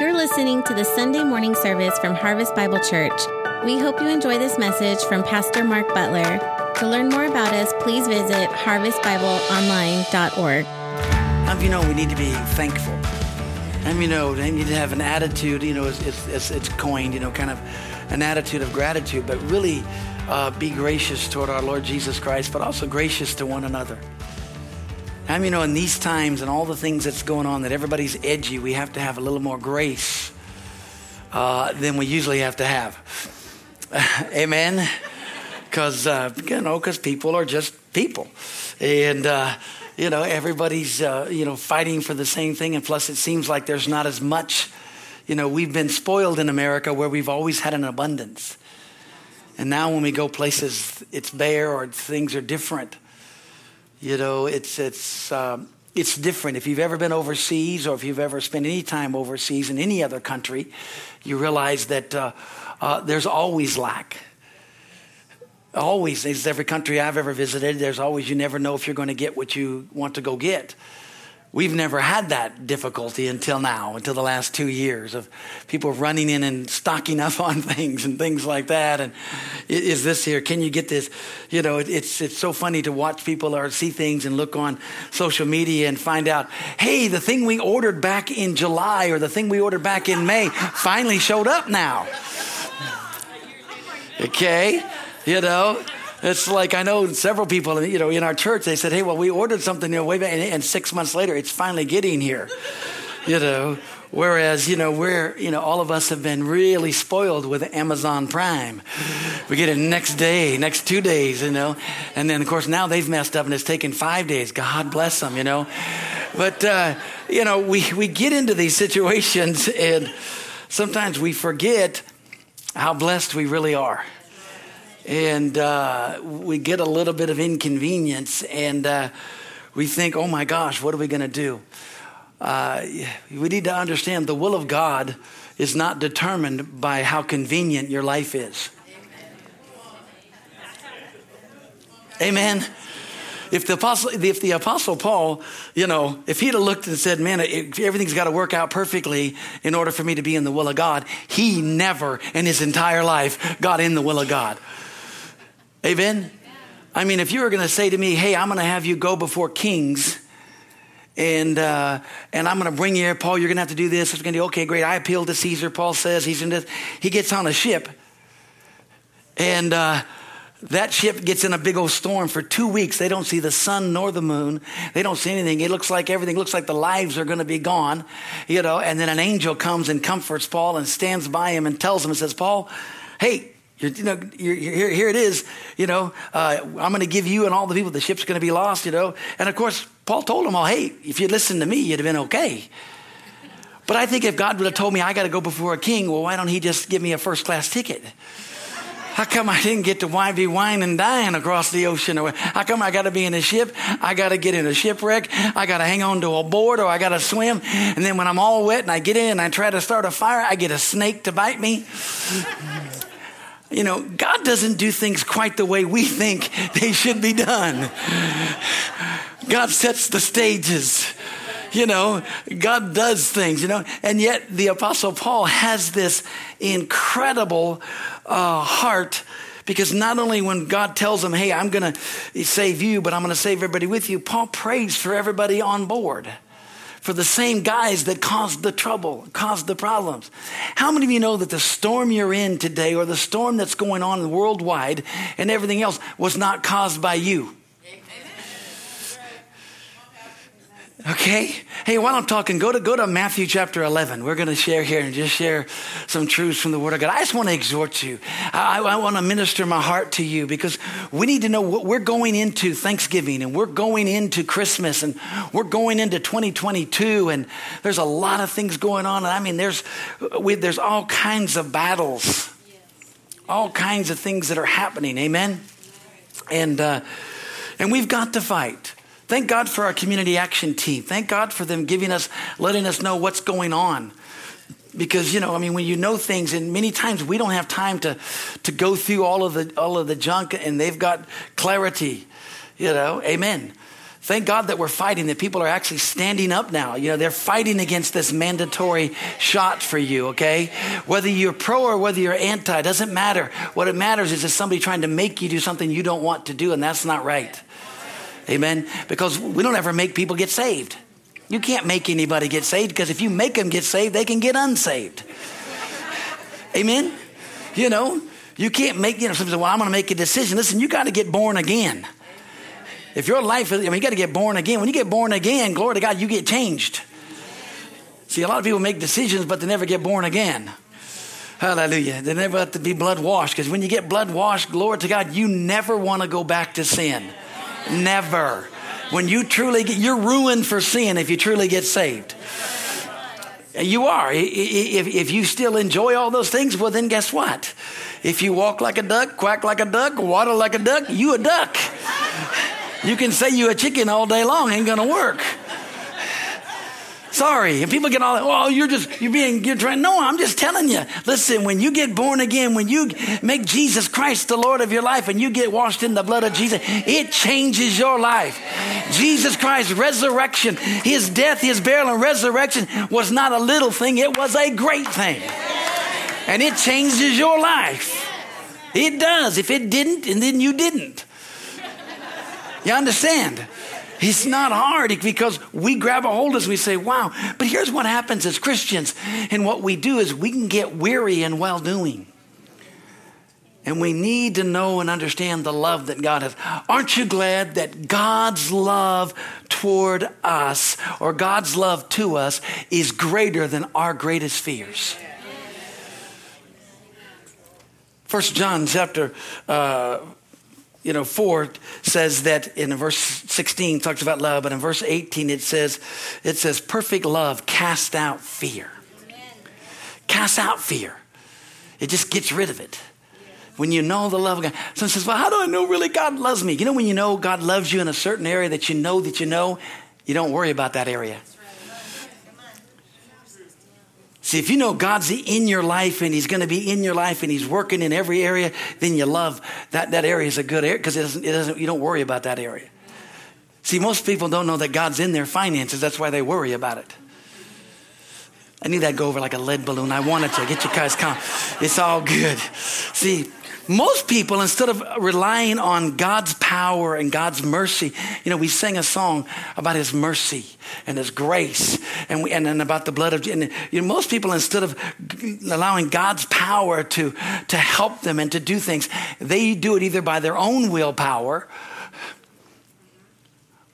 You're listening to the Sunday morning service from Harvest Bible Church. We hope you enjoy this message from Pastor Mark Butler. To learn more about us, please visit harvestbibleonline.org. Do you know we need to be thankful? And you know, they need to have an attitude, you know, it's, it's, it's coined, you know, kind of an attitude of gratitude, but really uh, be gracious toward our Lord Jesus Christ, but also gracious to one another. How you know, in these times and all the things that's going on, that everybody's edgy, we have to have a little more grace uh, than we usually have to have. Amen? Because, uh, you know, because people are just people. And, uh, you know, everybody's, uh, you know, fighting for the same thing. And plus, it seems like there's not as much, you know, we've been spoiled in America where we've always had an abundance. And now when we go places, it's bare or things are different. You know, it's, it's, um, it's different. If you've ever been overseas or if you've ever spent any time overseas in any other country, you realize that uh, uh, there's always lack. Always, every country I've ever visited, there's always, you never know if you're going to get what you want to go get. We've never had that difficulty until now, until the last two years of people running in and stocking up on things and things like that. And is this here? Can you get this? You know, it's it's so funny to watch people or see things and look on social media and find out, hey, the thing we ordered back in July or the thing we ordered back in May finally showed up now. Okay, you know. It's like I know several people, you know, in our church. They said, "Hey, well, we ordered something, you know, way back, and, and six months later, it's finally getting here." You know, whereas you know we're you know all of us have been really spoiled with Amazon Prime. We get it next day, next two days, you know, and then of course now they've messed up and it's taken five days. God bless them, you know. But uh, you know, we we get into these situations and sometimes we forget how blessed we really are and uh, we get a little bit of inconvenience and uh, we think, oh my gosh, what are we going to do? Uh, we need to understand the will of God is not determined by how convenient your life is. Amen. If the apostle, if the apostle Paul, you know, if he'd have looked and said, "Man, it, everything's got to work out perfectly in order for me to be in the will of God," he never in his entire life got in the will of God. Amen? I mean, if you were going to say to me, hey, I'm going to have you go before kings and uh, and I'm going to bring you here, Paul, you're going to have to do this. It's going to be, okay, great. I appeal to Caesar. Paul says he's in this. He gets on a ship and uh, that ship gets in a big old storm for two weeks. They don't see the sun nor the moon. They don't see anything. It looks like everything looks like the lives are going to be gone, you know. And then an angel comes and comforts Paul and stands by him and tells him and says, Paul, hey, you're, you know, you're, here, here it is. You know, uh, I'm going to give you and all the people. The ship's going to be lost. You know, and of course, Paul told them all, "Hey, if you'd listened to me, you'd have been okay." But I think if God would have told me I got to go before a king, well, why don't He just give me a first class ticket? How come I didn't get to be wine and dying across the ocean? How come I got to be in a ship? I got to get in a shipwreck. I got to hang on to a board or I got to swim. And then when I'm all wet and I get in and I try to start a fire, I get a snake to bite me. You know, God doesn't do things quite the way we think they should be done. God sets the stages. You know, God does things, you know, and yet the Apostle Paul has this incredible uh, heart because not only when God tells him, hey, I'm going to save you, but I'm going to save everybody with you, Paul prays for everybody on board for the same guys that caused the trouble, caused the problems. How many of you know that the storm you're in today or the storm that's going on worldwide and everything else was not caused by you? Okay? Hey, while I'm talking, go to, go to Matthew chapter 11. We're going to share here and just share some truths from the Word of God. I just want to exhort you. I, I want to minister my heart to you because we need to know what we're going into Thanksgiving and we're going into Christmas and we're going into 2022 and there's a lot of things going on. And I mean, there's, we, there's all kinds of battles, all kinds of things that are happening. Amen? And, uh, and we've got to fight. Thank God for our community action team. Thank God for them giving us, letting us know what's going on. Because, you know, I mean, when you know things, and many times we don't have time to, to go through all of, the, all of the junk, and they've got clarity, you know, amen. Thank God that we're fighting, that people are actually standing up now. You know, they're fighting against this mandatory shot for you, okay? Whether you're pro or whether you're anti, doesn't matter. What it matters is it's somebody trying to make you do something you don't want to do, and that's not right. Amen? Because we don't ever make people get saved. You can't make anybody get saved because if you make them get saved, they can get unsaved. Amen? You know, you can't make, you know, somebody say, well, I'm going to make a decision. Listen, you got to get born again. If your life, I mean, you got to get born again. When you get born again, glory to God, you get changed. See, a lot of people make decisions, but they never get born again. Hallelujah. They never have to be blood washed because when you get blood washed, glory to God, you never want to go back to sin. Never. When you truly get, you're ruined for sin if you truly get saved. You are. If, you still enjoy all those things, well, then guess what? If you walk like a duck, quack like a duck, water like a duck, you a duck. You can say you a chicken all day long, ain't gonna work. Sorry. And people get all, oh, you're just, you're being, you're trying. No, I'm just telling you. Listen, when you get born again, when you make Jesus Christ the Lord of your life and you get washed in the blood of Jesus, it changes your life. Jesus Christ's resurrection, his death, his burial, and resurrection was not a little thing, it was a great thing. And it changes your life. It does. If it didn't, and then you didn't. You understand? It's not hard because we grab a hold of this and we say, wow. But here's what happens as Christians. And what we do is we can get weary in well doing. And we need to know and understand the love that God has. Aren't you glad that God's love toward us or God's love to us is greater than our greatest fears? First John chapter uh, you know, 4 says that in verse 16 talks about love, but in verse 18 it says, it says, perfect love cast out fear. Amen. Cast out fear. It just gets rid of it. When you know the love of God. Someone says, Well, how do I know really God loves me? You know, when you know God loves you in a certain area that you know that you know, you don't worry about that area. See, if you know God's in your life and He's going to be in your life and He's working in every area, then you love that, that area is a good area because it doesn't, it doesn't, you don't worry about that area. See, most people don't know that God's in their finances. That's why they worry about it. I need that go over like a lead balloon. I wanted to get you guys calm. It's all good. See, most people, instead of relying on God's power and God's mercy, you know, we sang a song about His mercy and His grace, and we, and then about the blood of. And you know, most people, instead of allowing God's power to to help them and to do things, they do it either by their own willpower,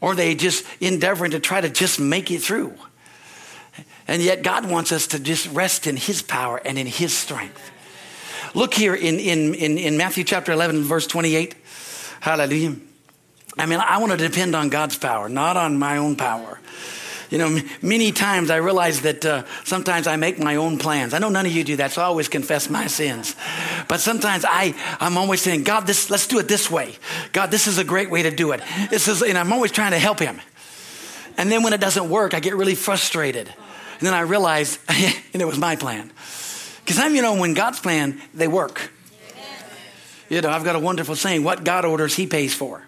or they just endeavoring to try to just make it through. And yet, God wants us to just rest in His power and in His strength. Look here in, in, in, in Matthew chapter 11, verse 28. Hallelujah. I mean, I want to depend on God's power, not on my own power. You know, many times I realize that uh, sometimes I make my own plans. I know none of you do that, so I always confess my sins. But sometimes I, I'm always saying, God, this, let's do it this way. God, this is a great way to do it. This is, and I'm always trying to help Him. And then when it doesn't work, I get really frustrated. And then I realize, and it was my plan. Because I'm, you know, when God's plan, they work. You know, I've got a wonderful saying what God orders, He pays for.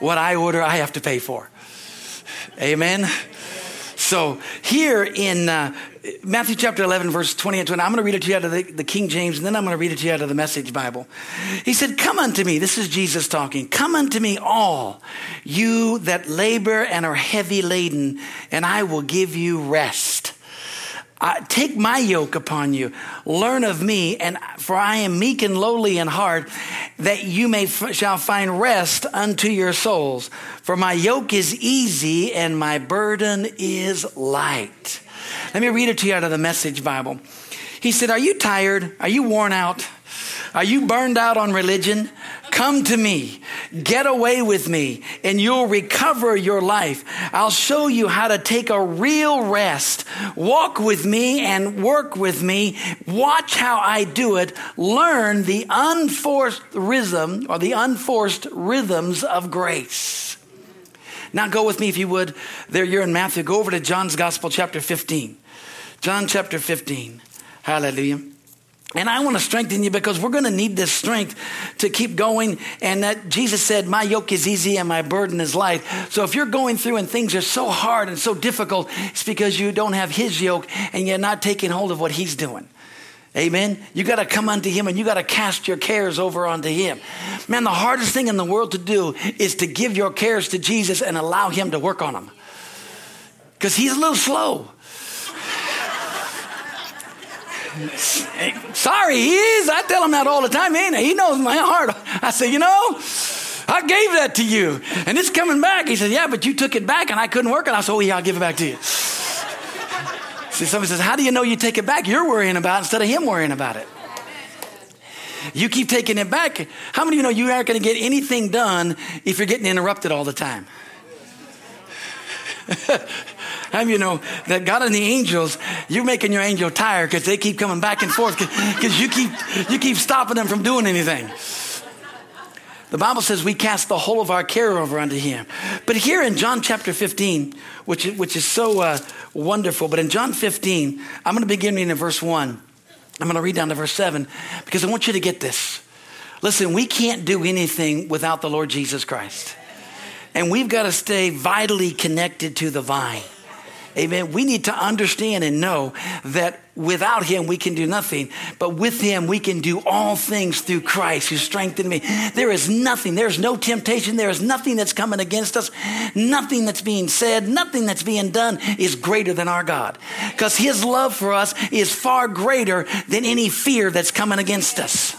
What I order, I have to pay for. Amen. So here in uh, Matthew chapter 11, verse 20 and 20, I'm going to read it to you out of the, the, King James, and then I'm going to read it to you out of the Message Bible. He said, Come unto me. This is Jesus talking. Come unto me, all you that labor and are heavy laden, and I will give you rest take my yoke upon you. Learn of me, and for I am meek and lowly in heart, that you may f- shall find rest unto your souls. For my yoke is easy and my burden is light. Let me read it to you out of the Message Bible. He said, Are you tired? Are you worn out? Are you burned out on religion? Come to me, get away with me, and you'll recover your life. I'll show you how to take a real rest. Walk with me and work with me. Watch how I do it. Learn the unforced rhythm or the unforced rhythms of grace. Now go with me if you would. There you're in Matthew. Go over to John's Gospel, chapter 15. John chapter 15. Hallelujah. And I want to strengthen you because we're going to need this strength to keep going. And that Jesus said, My yoke is easy and my burden is light. So if you're going through and things are so hard and so difficult, it's because you don't have His yoke and you're not taking hold of what He's doing. Amen. You got to come unto Him and you got to cast your cares over onto Him. Man, the hardest thing in the world to do is to give your cares to Jesus and allow Him to work on them. Because He's a little slow. Sorry, he is. I tell him that all the time, I? He knows my heart. I say, you know, I gave that to you, and it's coming back. He said, yeah, but you took it back, and I couldn't work it. I said, oh, yeah, I'll give it back to you. See, somebody says, how do you know you take it back? You're worrying about it instead of him worrying about it. You keep taking it back. How many of you know you aren't going to get anything done if you're getting interrupted all the time? How you know that God and the angels, you're making your angel tired because they keep coming back and forth because you keep, you keep stopping them from doing anything. The Bible says we cast the whole of our care over unto Him. But here in John chapter 15, which, which is so uh, wonderful, but in John 15, I'm going to begin reading in verse 1. I'm going to read down to verse 7 because I want you to get this. Listen, we can't do anything without the Lord Jesus Christ. And we've got to stay vitally connected to the vine. Amen. We need to understand and know that without him we can do nothing, but with him we can do all things through Christ who strengthened me. There is nothing, there's no temptation, there is nothing that's coming against us, nothing that's being said, nothing that's being done is greater than our God. Because his love for us is far greater than any fear that's coming against us.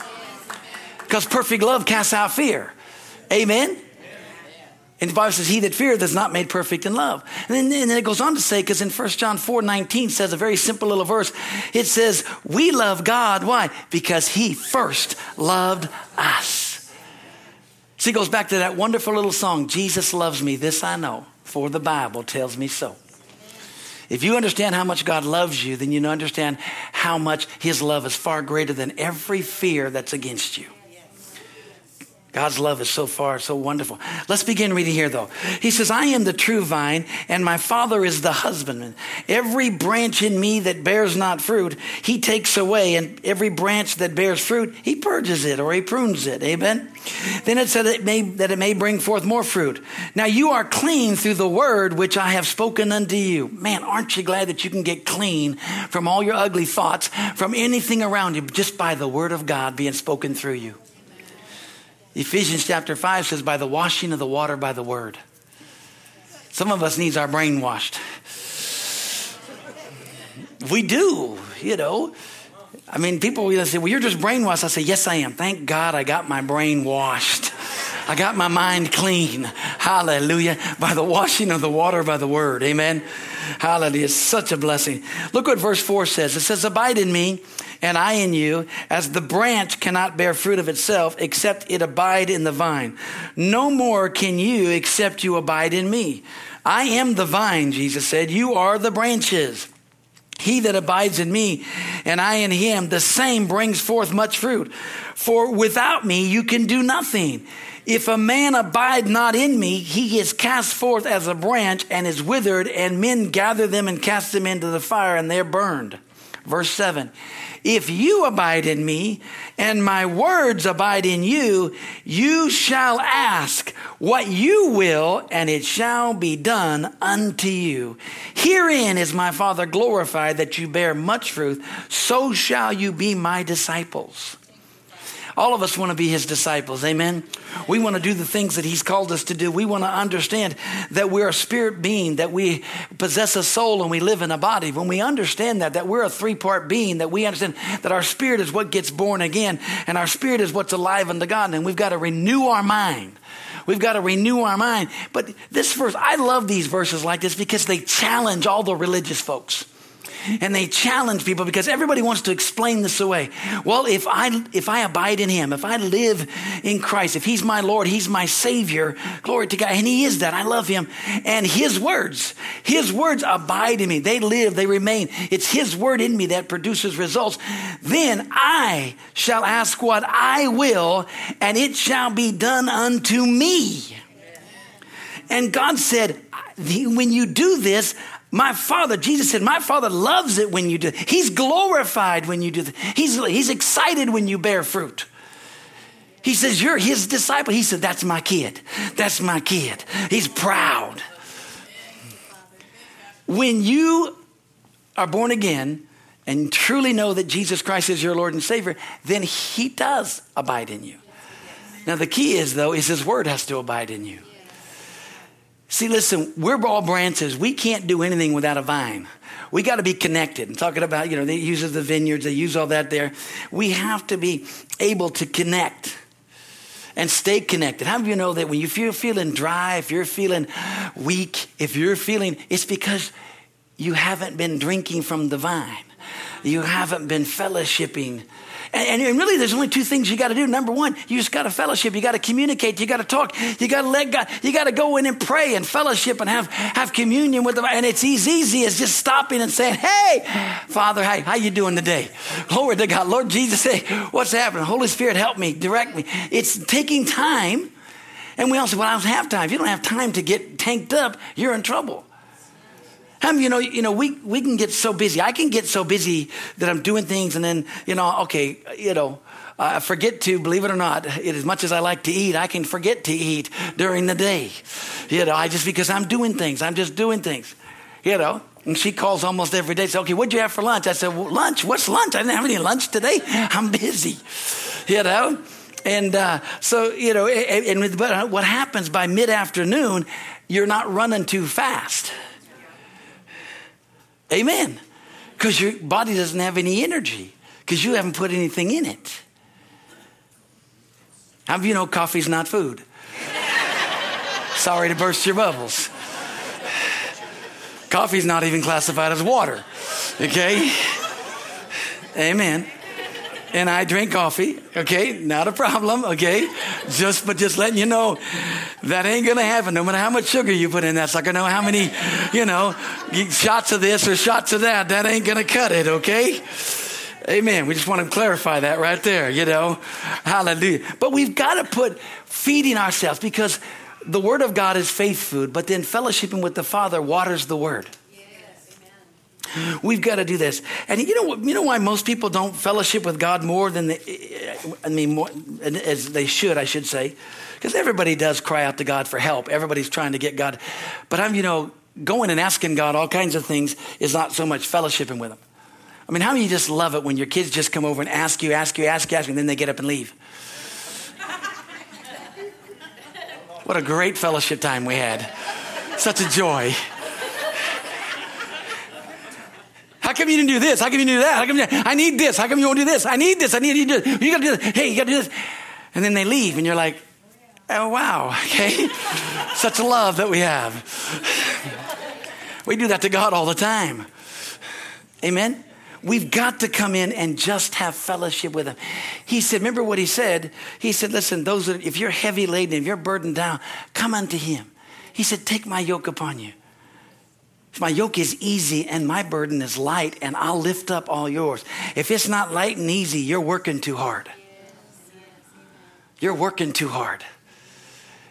Because perfect love casts out fear. Amen. And the Bible says, He that feareth is not made perfect in love. And then, and then it goes on to say, because in 1 John 4 19 says a very simple little verse. It says, We love God. Why? Because He first loved us. See, it goes back to that wonderful little song, Jesus loves me, this I know, for the Bible tells me so. If you understand how much God loves you, then you understand how much His love is far greater than every fear that's against you. God's love is so far, so wonderful. Let's begin reading here, though. He says, I am the true vine, and my Father is the husbandman. Every branch in me that bears not fruit, he takes away, and every branch that bears fruit, he purges it or he prunes it. Amen. Then it said that it may, that it may bring forth more fruit. Now you are clean through the word which I have spoken unto you. Man, aren't you glad that you can get clean from all your ugly thoughts, from anything around you, just by the word of God being spoken through you? Ephesians chapter 5 says, by the washing of the water by the word. Some of us needs our brain washed. We do, you know. I mean, people will say, well, you're just brainwashed. I say, yes, I am. Thank God I got my brain washed. I got my mind clean. Hallelujah. By the washing of the water by the word. Amen. Hallelujah. It's such a blessing. Look what verse 4 says. It says, Abide in me and I in you, as the branch cannot bear fruit of itself except it abide in the vine. No more can you except you abide in me. I am the vine, Jesus said. You are the branches. He that abides in me and I in him, the same brings forth much fruit. For without me you can do nothing. If a man abide not in me, he is cast forth as a branch and is withered, and men gather them and cast them into the fire, and they're burned. Verse 7 if you abide in me and my words abide in you, you shall ask what you will, and it shall be done unto you. Herein is my Father glorified that you bear much fruit, so shall you be my disciples. All of us want to be his disciples. Amen. We want to do the things that he's called us to do. We want to understand that we're a spirit being, that we possess a soul and we live in a body. When we understand that, that we're a three part being, that we understand that our spirit is what gets born again and our spirit is what's alive unto God. And we've got to renew our mind. We've got to renew our mind. But this verse, I love these verses like this because they challenge all the religious folks and they challenge people because everybody wants to explain this away. Well, if I if I abide in him, if I live in Christ, if he's my Lord, he's my savior, glory to God, and he is that. I love him. And his words, his words abide in me. They live, they remain. It's his word in me that produces results. Then I shall ask what I will, and it shall be done unto me. And God said, when you do this, My Father, Jesus said, My Father loves it when you do. He's glorified when you do. He's, he's excited when you bear fruit. He says, You're his disciple. He said, That's my kid. That's my kid. He's proud. When you are born again and truly know that Jesus Christ is your Lord and Savior, then he does abide in you. Now, the key is, though, is his word has to abide in you. See, listen, we're all branches. We can't do anything without a vine. We got to be connected. I'm talking about, you know, they use the vineyards, they use all that there. We have to be able to connect and stay connected. How do you know that when you feel feeling dry, if you're feeling weak, if you're feeling, it's because you haven't been drinking from the vine. You haven't been fellowshipping and, and really, there's only two things you got to do. Number one, you just got to fellowship. You got to communicate. You got to talk. You got to let God, you got to go in and pray and fellowship and have, have communion with them. And it's as easy as just stopping and saying, Hey, Father, hey, how you doing today? Glory to God. Lord Jesus, hey, what's happening? Holy Spirit, help me, direct me. It's taking time. And we all say, well, I don't have time. If you don't have time to get tanked up, you're in trouble. How you know, you know, we, we can get so busy. I can get so busy that I'm doing things and then, you know, okay, you know, I forget to, believe it or not, it, as much as I like to eat, I can forget to eat during the day. You know, I just, because I'm doing things, I'm just doing things, you know. And she calls almost every day. Say, okay, what'd you have for lunch? I said, well, lunch? What's lunch? I didn't have any lunch today. I'm busy, you know. And uh, so, you know, and, and, but what happens by mid afternoon, you're not running too fast. Amen. Because your body doesn't have any energy because you haven't put anything in it. How do you know coffee's not food? Sorry to burst your bubbles. Coffee's not even classified as water. Okay? Amen and I drink coffee. Okay, not a problem. Okay, just but just letting you know that ain't gonna happen. No matter how much sugar you put in that sucker, no how many, you know, shots of this or shots of that, that ain't gonna cut it. Okay. Amen. We just want to clarify that right there, you know. Hallelujah. But we've got to put feeding ourselves because the Word of God is faith food, but then fellowshipping with the Father waters the Word. We've got to do this. And you know, you know why most people don't fellowship with God more than they, I mean, more, as they should, I should say, because everybody does cry out to God for help. Everybody's trying to get God, but I'm, you know, going and asking God all kinds of things is not so much fellowshipping with Him. I mean, how many you just love it when your kids just come over and ask you, ask you, ask you, ask you, and then they get up and leave? What a great fellowship time we had. Such a joy. How come you didn't do this? How come you didn't do that? How come you, I need this? How come you won't do this? I need this. I need you to do this. You got to do this. Hey, you got to do this. And then they leave, and you're like, oh, wow, okay. Such love that we have. we do that to God all the time. Amen? We've got to come in and just have fellowship with Him. He said, remember what He said? He said, listen, those that, if you're heavy laden, if you're burdened down, come unto Him. He said, take my yoke upon you. My yoke is easy and my burden is light, and I'll lift up all yours. If it's not light and easy, you're working too hard. You're working too hard.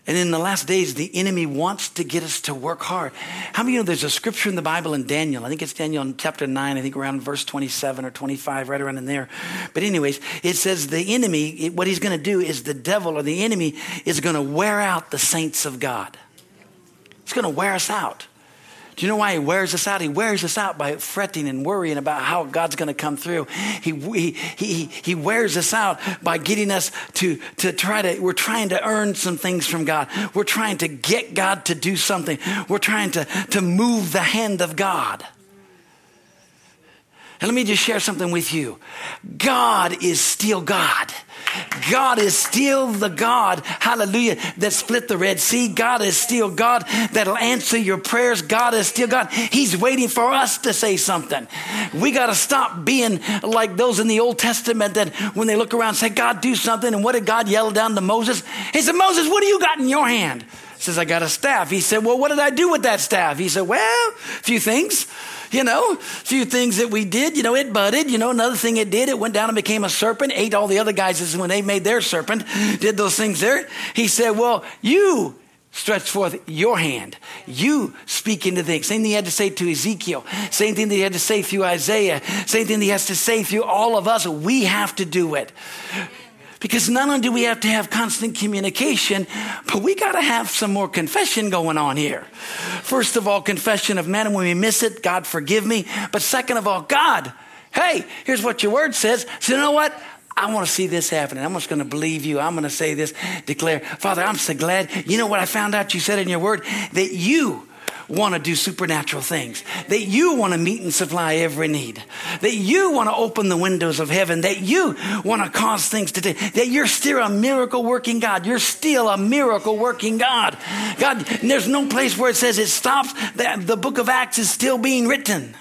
And in the last days, the enemy wants to get us to work hard. How many of you know there's a scripture in the Bible in Daniel? I think it's Daniel in chapter 9, I think around verse 27 or 25, right around in there. But, anyways, it says the enemy, what he's going to do is the devil or the enemy is going to wear out the saints of God. It's going to wear us out. Do you know why he wears us out? He wears us out by fretting and worrying about how God's going to come through. He, he, he, he wears us out by getting us to, to try to, we're trying to earn some things from God. We're trying to get God to do something. We're trying to, to move the hand of God. And let me just share something with you. God is still God. God is still the God, hallelujah, that split the Red Sea. God is still God that'll answer your prayers. God is still God. He's waiting for us to say something. We got to stop being like those in the Old Testament that when they look around say, God, do something. And what did God yell down to Moses? He said, Moses, what do you got in your hand? He says, I got a staff. He said, Well, what did I do with that staff? He said, Well, a few things you know, a few things that we did. You know, it budded. You know, another thing it did, it went down and became a serpent, ate all the other guys when they made their serpent, did those things there. He said, Well, you stretch forth your hand. You speak into things. Same thing he had to say to Ezekiel. Same thing that he had to say through Isaiah. Same thing he has to say through all of us. We have to do it. Because not only do we have to have constant communication, but we got to have some more confession going on here. First of all, confession of man, and when we miss it, God forgive me. But second of all, God, hey, here's what your word says. So you know what? I want to see this happening. I'm just going to believe you. I'm going to say this, declare, Father, I'm so glad. You know what I found out you said in your word? That you want to do supernatural things, that you want to meet and supply every need, that you want to open the windows of heaven, that you want to cause things to take, that you're still a miracle working God. You're still a miracle working God. God, there's no place where it says it stops. That the book of Acts is still being written.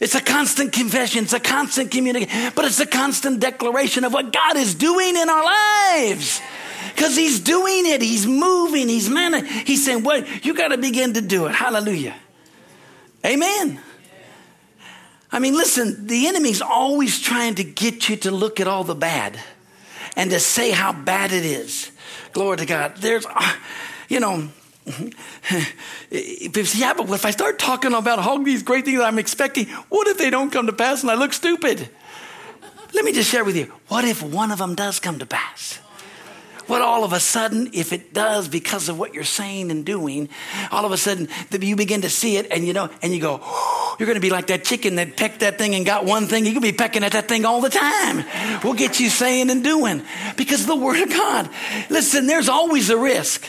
It's a constant confession, it's a constant communication, but it's a constant declaration of what God is doing in our lives. Because He's doing it, He's moving, He's man. He's saying, What? You got to begin to do it. Hallelujah. Amen. I mean, listen, the enemy's always trying to get you to look at all the bad and to say how bad it is. Glory to God. There's, you know, yeah, but if I start talking about all these great things I'm expecting, what if they don't come to pass and I look stupid? Let me just share with you what if one of them does come to pass? What all of a sudden, if it does because of what you're saying and doing, all of a sudden you begin to see it and you know, and you go, you're going to be like that chicken that pecked that thing and got one thing. You can be pecking at that thing all the time. We'll get you saying and doing because the Word of God. Listen, there's always a risk.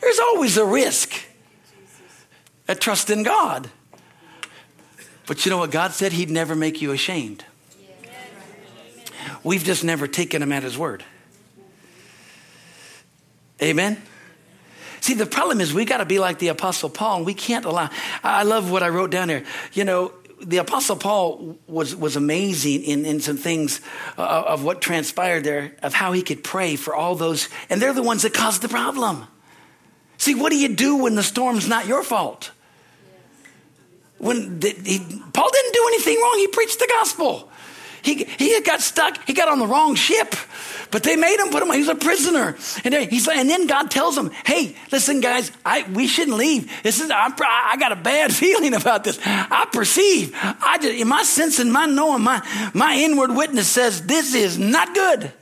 There's always a risk at trust in God. But you know what God said? He'd never make you ashamed. We've just never taken him at his word. Amen. See, the problem is we got to be like the Apostle Paul, and we can't allow. I love what I wrote down here. You know, the Apostle Paul was, was amazing in, in some things uh, of what transpired there, of how he could pray for all those, and they're the ones that caused the problem. See, what do you do when the storm's not your fault? When the, he, Paul didn't do anything wrong, he preached the gospel. He, he got stuck, he got on the wrong ship, but they made him put him, on. he was a prisoner. And, he's, and then God tells him, hey, listen, guys, I, we shouldn't leave. This is, I, I got a bad feeling about this. I perceive, I just, in my sense and my knowing, my, my inward witness says this is not good.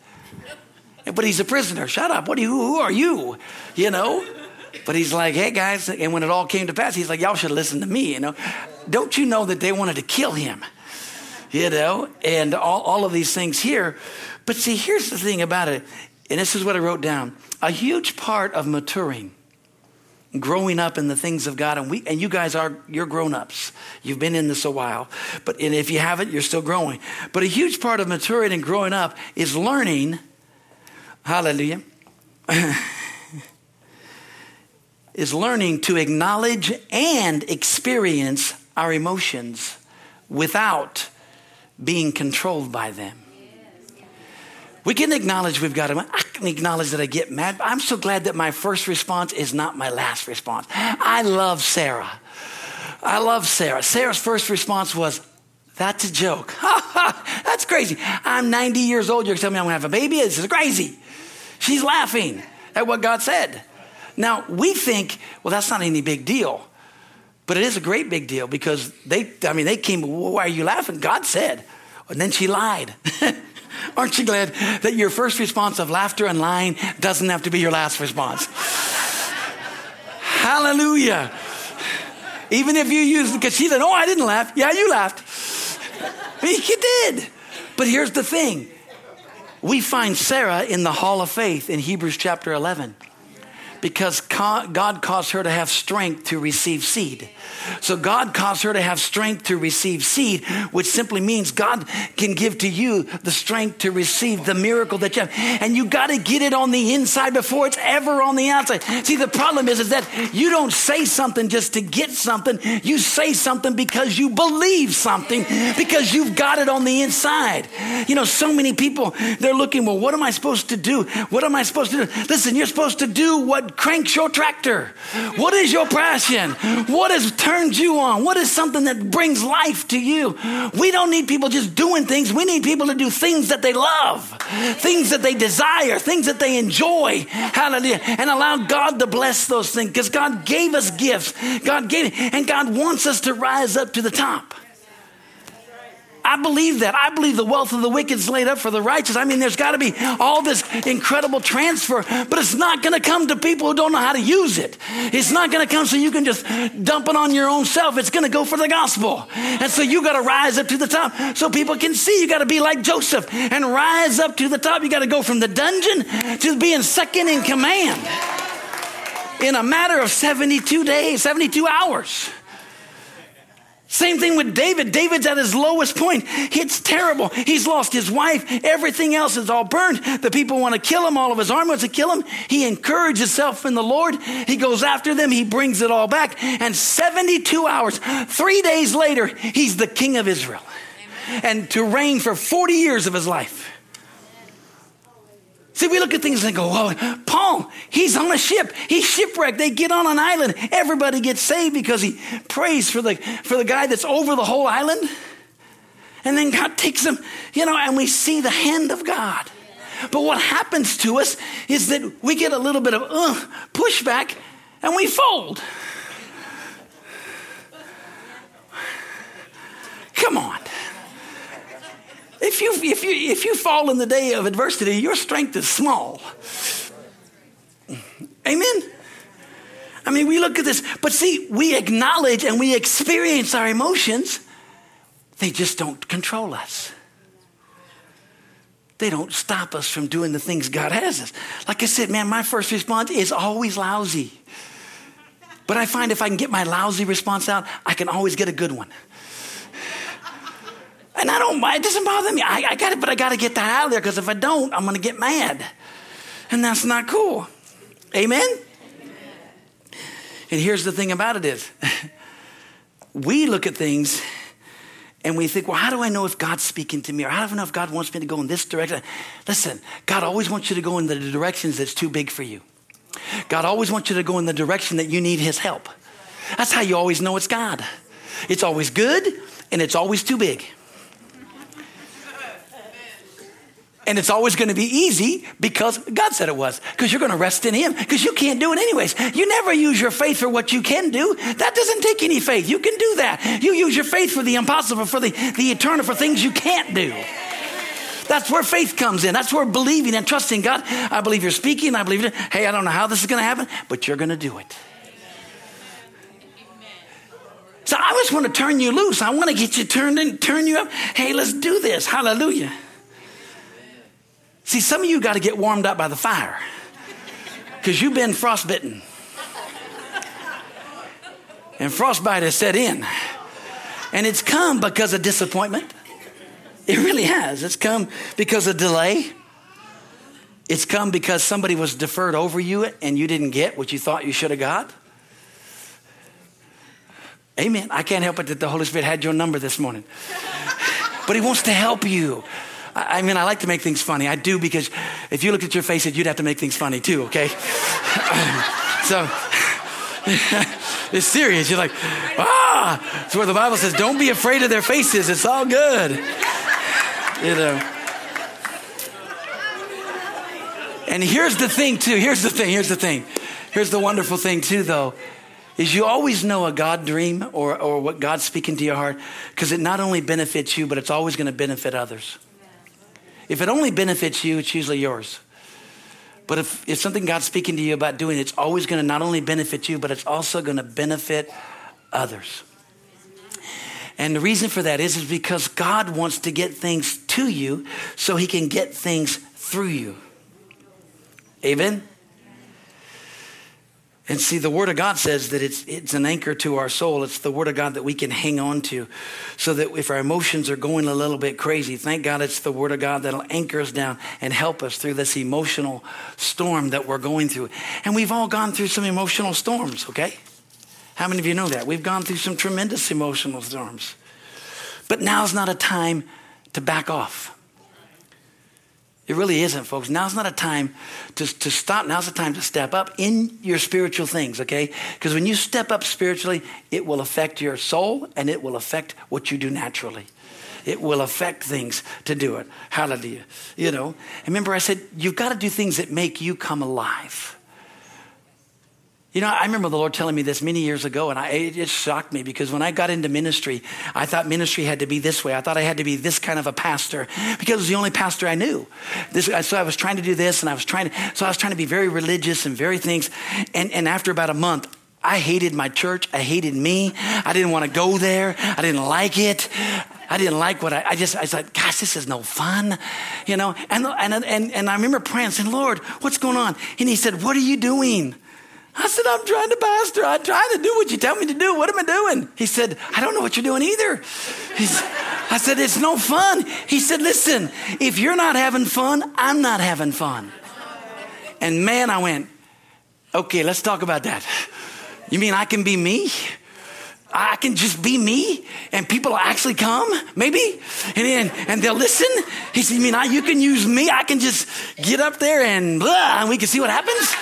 But he's a prisoner. Shut up. What are you, who are you? You know? But he's like, hey guys, and when it all came to pass, he's like, y'all should listen to me, you know. Don't you know that they wanted to kill him? You know, and all, all of these things here. But see, here's the thing about it, and this is what I wrote down. A huge part of maturing, growing up in the things of God, and we and you guys are you're grown-ups. You've been in this a while. But and if you haven't, you're still growing. But a huge part of maturing and growing up is learning, hallelujah. is learning to acknowledge and experience our emotions without being controlled by them. We can acknowledge we've got them. I can acknowledge that I get mad. But I'm so glad that my first response is not my last response. I love Sarah. I love Sarah. Sarah's first response was, That's a joke. That's crazy. I'm 90 years old. You're telling me I'm going to have a baby? This is crazy. She's laughing at what God said. Now, we think, well, that's not any big deal. But it is a great big deal because they, I mean, they came, why are you laughing? God said. And then she lied. Aren't you glad that your first response of laughter and lying doesn't have to be your last response? Hallelujah. Even if you use, because she said, oh, I didn't laugh. Yeah, you laughed. you did. But here's the thing we find Sarah in the hall of faith in Hebrews chapter 11 because God caused her to have strength to receive seed. So God caused her to have strength to receive seed, which simply means God can give to you the strength to receive the miracle that you have. And you got to get it on the inside before it's ever on the outside. See, the problem is, is that you don't say something just to get something. You say something because you believe something, because you've got it on the inside. You know, so many people, they're looking, well, what am I supposed to do? What am I supposed to do? Listen, you're supposed to do what cranks your tractor? What is your passion? What has turned you on? What is something that brings life to you? We don't need people just doing things. We need people to do things that they love, things that they desire, things that they enjoy. Hallelujah. And allow God to bless those things because God gave us gifts. God gave and God wants us to rise up to the top. I believe that. I believe the wealth of the wicked is laid up for the righteous. I mean, there's got to be all this incredible transfer, but it's not going to come to people who don't know how to use it. It's not going to come so you can just dump it on your own self. It's going to go for the gospel. And so you got to rise up to the top so people can see. You got to be like Joseph and rise up to the top. You got to go from the dungeon to being second in command in a matter of 72 days, 72 hours. Same thing with David. David's at his lowest point. It's terrible. He's lost his wife. Everything else is all burned. The people want to kill him. All of his army wants to kill him. He encourages himself in the Lord. He goes after them. He brings it all back. And 72 hours, three days later, he's the king of Israel. Amen. And to reign for 40 years of his life. See, we look at things and go, oh, Paul, he's on a ship. He's shipwrecked. They get on an island. Everybody gets saved because he prays for the, for the guy that's over the whole island. And then God takes him, you know, and we see the hand of God. But what happens to us is that we get a little bit of uh, pushback and we fold. Come on. If you, if, you, if you fall in the day of adversity, your strength is small. Amen? I mean, we look at this, but see, we acknowledge and we experience our emotions, they just don't control us. They don't stop us from doing the things God has us. Like I said, man, my first response is always lousy. But I find if I can get my lousy response out, I can always get a good one. And I don't, it doesn't bother me. I, I got it, but I got to get that out of there because if I don't, I'm going to get mad. And that's not cool. Amen? Amen? And here's the thing about it is we look at things and we think, well, how do I know if God's speaking to me? Or how do I know if God wants me to go in this direction? Listen, God always wants you to go in the directions that's too big for you. God always wants you to go in the direction that you need His help. That's how you always know it's God. It's always good and it's always too big. And it's always going to be easy because God said it was. Because you're going to rest in Him. Because you can't do it anyways. You never use your faith for what you can do. That doesn't take any faith. You can do that. You use your faith for the impossible, for the, the eternal, for things you can't do. That's where faith comes in. That's where believing and trusting God. I believe you're speaking. I believe, hey, I don't know how this is going to happen, but you're going to do it. So I just want to turn you loose. I want to get you turned and turn you up. Hey, let's do this. Hallelujah. See, some of you got to get warmed up by the fire because you've been frostbitten. And frostbite has set in. And it's come because of disappointment. It really has. It's come because of delay. It's come because somebody was deferred over you and you didn't get what you thought you should have got. Amen. I can't help it that the Holy Spirit had your number this morning. But He wants to help you. I, mean, I like to make things funny. I do because if you looked at your faces, you'd have to make things funny too, okay? so it's serious. You're like, ah, it's where the Bible says, don't be afraid of their faces. It's all good. You know. And here's the thing, too. Here's the thing. Here's the thing. Here's the wonderful thing, too, though is you always know a God dream or, or what God's speaking to your heart because it not only benefits you, but it's always going to benefit others. If it only benefits you, it's usually yours. But if it's something God's speaking to you about doing, it's always going to not only benefit you, but it's also going to benefit others. And the reason for that is, is because God wants to get things to you so he can get things through you. Amen? And see, the Word of God says that it's, it's an anchor to our soul. It's the Word of God that we can hang on to so that if our emotions are going a little bit crazy, thank God it's the Word of God that'll anchor us down and help us through this emotional storm that we're going through. And we've all gone through some emotional storms, okay? How many of you know that? We've gone through some tremendous emotional storms. But now's not a time to back off. It really isn't, folks. Now's not a time to, to stop. Now's the time to step up in your spiritual things, okay? Because when you step up spiritually, it will affect your soul and it will affect what you do naturally. It will affect things to do it. Hallelujah. You know, remember I said, you've got to do things that make you come alive. You know, I remember the Lord telling me this many years ago, and I, it shocked me because when I got into ministry, I thought ministry had to be this way. I thought I had to be this kind of a pastor because it was the only pastor I knew. This, so I was trying to do this, and I was trying to, so I was trying to be very religious and very things. And, and after about a month, I hated my church. I hated me. I didn't want to go there. I didn't like it. I didn't like what I, I just, I said, gosh, this is no fun, you know? And, and, and, and I remember praying, saying, Lord, what's going on? And he said, what are you doing? I said, I'm trying to pastor. I'm trying to do what you tell me to do. What am I doing? He said, I don't know what you're doing either. He's, I said, it's no fun. He said, listen, if you're not having fun, I'm not having fun. And man, I went, okay, let's talk about that. You mean I can be me? I can just be me and people will actually come, maybe, and, and, and they'll listen. He said, You mean I, you can use me? I can just get up there and blah, and we can see what happens?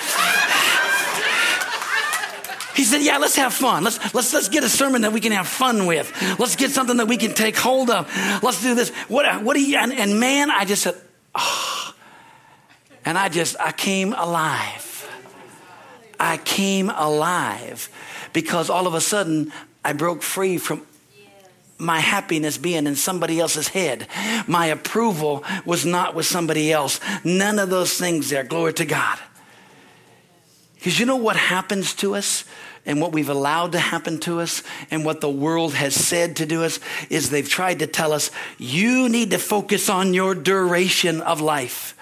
He said, Yeah, let's have fun. Let's, let's, let's get a sermon that we can have fun with. Let's get something that we can take hold of. Let's do this. What, what do you, and, and man, I just said, Oh. And I just, I came alive. I came alive because all of a sudden I broke free from my happiness being in somebody else's head. My approval was not with somebody else. None of those things there. Glory to God. Because you know what happens to us and what we've allowed to happen to us and what the world has said to do us is they've tried to tell us you need to focus on your duration of life.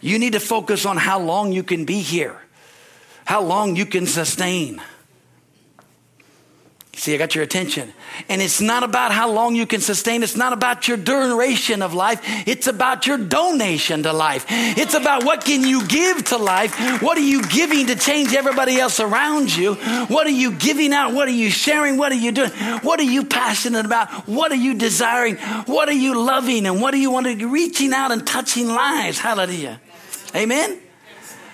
You need to focus on how long you can be here, how long you can sustain. See, I got your attention. And it's not about how long you can sustain. It's not about your duration of life. It's about your donation to life. It's about what can you give to life? What are you giving to change everybody else around you? What are you giving out? What are you sharing? What are you doing? What are you passionate about? What are you desiring? What are you loving? And what are you wanting to reaching out and touching lives? Hallelujah. Amen.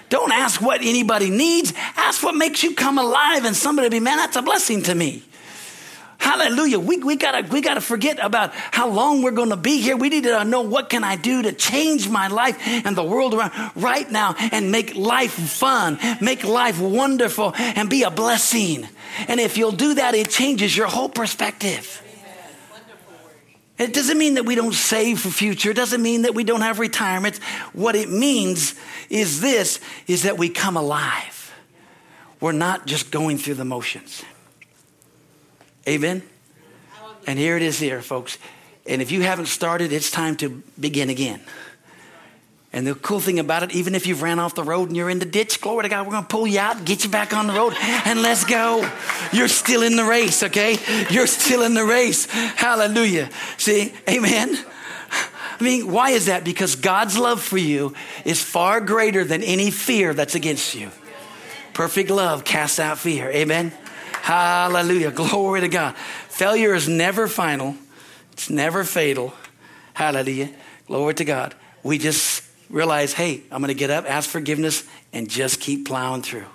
Don't ask what anybody needs. Ask what makes you come alive and somebody be, man, that's a blessing to me. Hallelujah. We, we gotta, we gotta forget about how long we're gonna be here. We need to know what can I do to change my life and the world around right now and make life fun, make life wonderful and be a blessing. And if you'll do that, it changes your whole perspective. It doesn't mean that we don't save for future. It doesn't mean that we don't have retirement. What it means is this, is that we come alive. We're not just going through the motions. Amen? And here it is here, folks. And if you haven't started, it's time to begin again. And the cool thing about it, even if you've ran off the road and you're in the ditch, glory to God, we're going to pull you out, get you back on the road, and let's go. You're still in the race, okay? You're still in the race. Hallelujah. See, amen. I mean, why is that? Because God's love for you is far greater than any fear that's against you. Perfect love casts out fear. Amen. Hallelujah. Glory to God. Failure is never final, it's never fatal. Hallelujah. Glory to God. We just realize, hey, I'm going to get up, ask forgiveness, and just keep plowing through.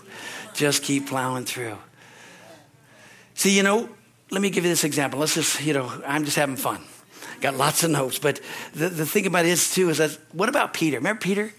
Just keep plowing through. See, you know, let me give you this example. Let's just, you know, I'm just having fun. Got lots of notes. But the, the thing about it is, too, is that what about Peter? Remember Peter?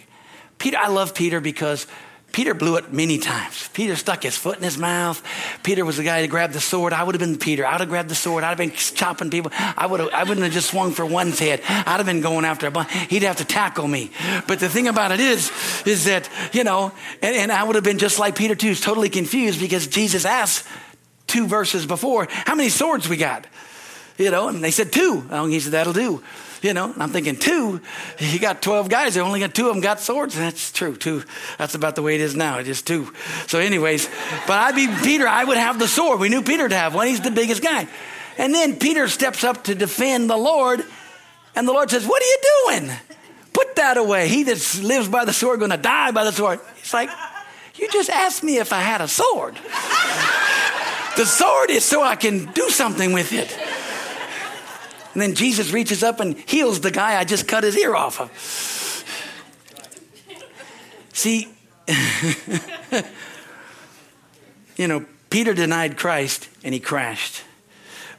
Peter, I love Peter because Peter blew it many times. Peter stuck his foot in his mouth. Peter was the guy that grabbed the sword. I would have been Peter. I would have grabbed the sword. I'd have been chopping people. I would have, I wouldn't have just swung for one's head. I'd have been going after a bunch. He'd have to tackle me. But the thing about it is, is that, you know, and, and I would have been just like Peter too, totally confused because Jesus asked two verses before, how many swords we got? You know, and they said two. Oh, he said, that'll do. You know, I'm thinking two. You got 12 guys. They only got two of them got swords. That's true. Two. That's about the way it is now. Just two. So, anyways, but I'd be Peter. I would have the sword. We knew Peter to have one. He's the biggest guy. And then Peter steps up to defend the Lord, and the Lord says, "What are you doing? Put that away. He that lives by the sword going to die by the sword." It's like, you just asked me if I had a sword. the sword is so I can do something with it. And then Jesus reaches up and heals the guy I just cut his ear off of. See, you know, Peter denied Christ and he crashed.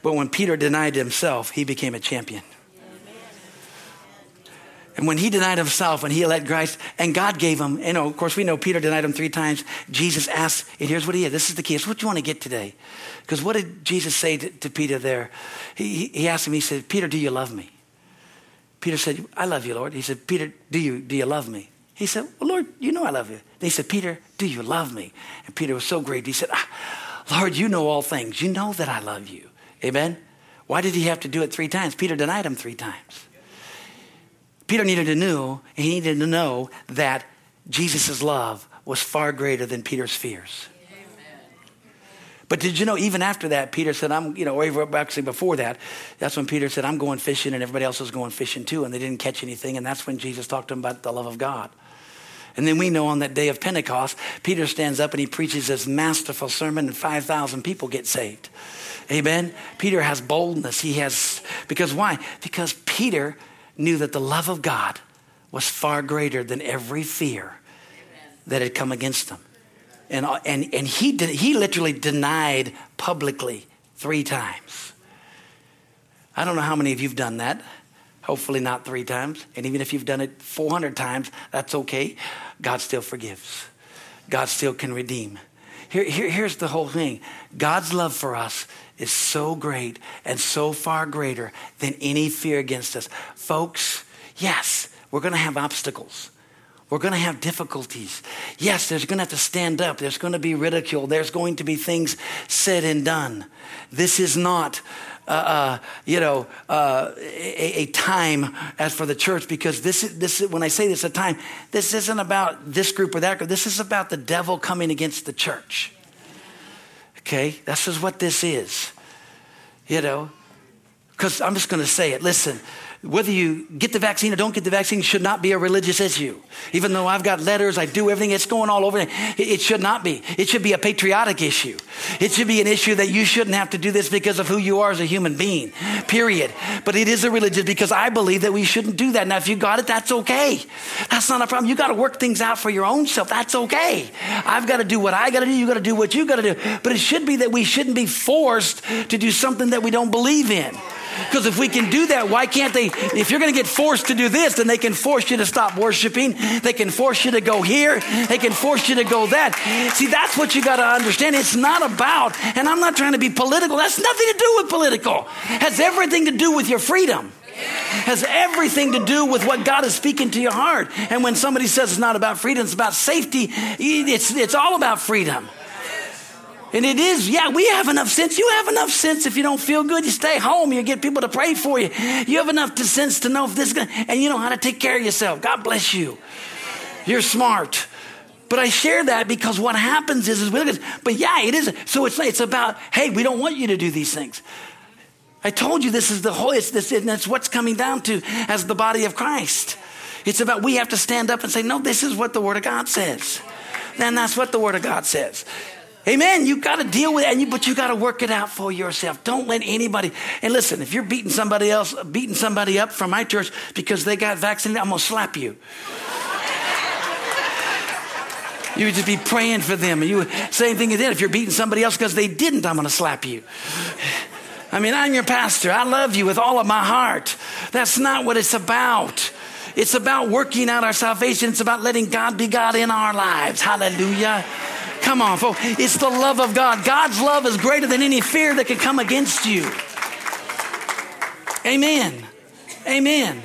But when Peter denied himself, he became a champion. And when he denied himself, when he let Christ, and God gave him, you know, of course, we know Peter denied him three times. Jesus asked, and here's what he is. This is the key. It's what you want to get today. Because what did Jesus say to, to Peter there? He, he asked him, he said, Peter, do you love me? Peter said, I love you, Lord. He said, Peter, do you, do you love me? He said, Well, Lord, you know I love you. Then he said, Peter, do you love me? And Peter was so great. He said, ah, Lord, you know all things. You know that I love you. Amen? Why did he have to do it three times? Peter denied him three times. Peter needed to know, he needed to know that Jesus' love was far greater than Peter's fears. But did you know, even after that, Peter said, I'm, you know, or actually before that, that's when Peter said, I'm going fishing and everybody else was going fishing too, and they didn't catch anything. And that's when Jesus talked to them about the love of God. And then we know on that day of Pentecost, Peter stands up and he preaches this masterful sermon, and 5,000 people get saved. Amen. Peter has boldness. He has, because why? Because Peter knew that the love of God was far greater than every fear that had come against him. And, uh, and, and he, did, he literally denied publicly three times. I don't know how many of you've done that. Hopefully, not three times. And even if you've done it 400 times, that's okay. God still forgives, God still can redeem. Here, here, here's the whole thing God's love for us is so great and so far greater than any fear against us. Folks, yes, we're going to have obstacles. We're going to have difficulties. Yes, there's going to have to stand up. There's going to be ridicule. There's going to be things said and done. This is not, uh, uh, you know, uh, a, a, time as for the church because this is, this is, when I say this, a time, this isn't about this group or that group. This is about the devil coming against the church. Okay? This is what this is. You know, because I'm just going to say it. Listen, whether you get the vaccine or don't get the vaccine should not be a religious issue. Even though I've got letters, I do everything, it's going all over. It should not be. It should be a patriotic issue. It should be an issue that you shouldn't have to do this because of who you are as a human being, period. But it is a religious because I believe that we shouldn't do that. Now, if you got it, that's okay. That's not a problem. You got to work things out for your own self. That's okay. I've got to do what I got to do. You got to do what you got to do. But it should be that we shouldn't be forced to do something that we don't believe in. Because if we can do that, why can't they? If you're going to get forced to do this, then they can force you to stop worshiping. They can force you to go here. They can force you to go that. See, that's what you got to understand. It's not about, and I'm not trying to be political. That's nothing to do with political. It has everything to do with your freedom has everything to do with what God is speaking to your heart. And when somebody says it's not about freedom, it's about safety, it's, it's all about freedom. And it is, yeah, we have enough sense. You have enough sense if you don't feel good, you stay home, you get people to pray for you. You have enough sense to know if this is gonna, and you know how to take care of yourself. God bless you. You're smart. But I share that because what happens is, is we look at, but yeah, it is. So it's, it's about, hey, we don't want you to do these things. I told you this is the whole, it's this, and it's what's coming down to as the body of Christ. It's about we have to stand up and say, no, this is what the Word of God says. Then that's what the Word of God says. Amen. You got to deal with it, but you got to work it out for yourself. Don't let anybody. And listen, if you're beating somebody else, beating somebody up from my church because they got vaccinated, I'm gonna slap you. You would just be praying for them. And you same thing as If you're beating somebody else because they didn't, I'm gonna slap you. I mean, I'm your pastor. I love you with all of my heart. That's not what it's about. It's about working out our salvation. It's about letting God be God in our lives. Hallelujah. Come on, folks. It's the love of God. God's love is greater than any fear that can come against you. Amen. Amen.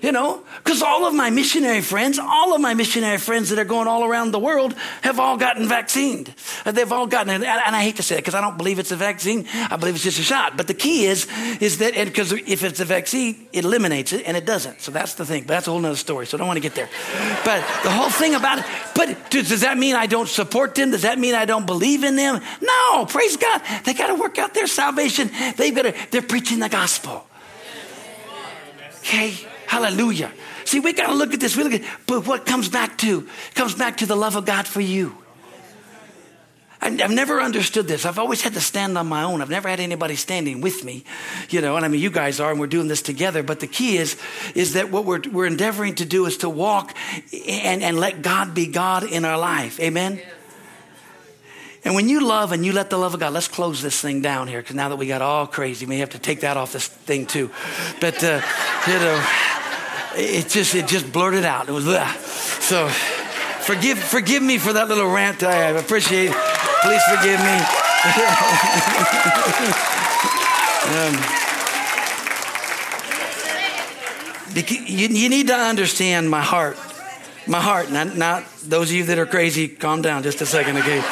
You know, because all of my missionary friends, all of my missionary friends that are going all around the world have all gotten vaccinated. Uh, they've all gotten it. And I hate to say it because I don't believe it's a vaccine. I believe it's just a shot. But the key is, is that, because if it's a vaccine, it eliminates it and it doesn't. So that's the thing. But that's a whole other story. So I don't want to get there. But the whole thing about it, but does that mean I don't support them? Does that mean I don't believe in them? No, praise God. They got to work out their salvation. They've got to, they're preaching the gospel. Okay? Hallelujah. See, we got to look at this. We look at, but what comes back to? Comes back to the love of God for you. I've never understood this. I've always had to stand on my own. I've never had anybody standing with me, you know. And I mean, you guys are, and we're doing this together. But the key is, is that what we're, we're endeavoring to do is to walk and, and let God be God in our life. Amen. And when you love and you let the love of God, let's close this thing down here because now that we got all crazy, we have to take that off this thing too. But uh, you know, it just it just blurted out. It was uh, so. Forgive forgive me for that little rant. I appreciate. It. Please forgive me. um, you, you need to understand my heart. My heart, not, not those of you that are crazy, calm down just a second, okay?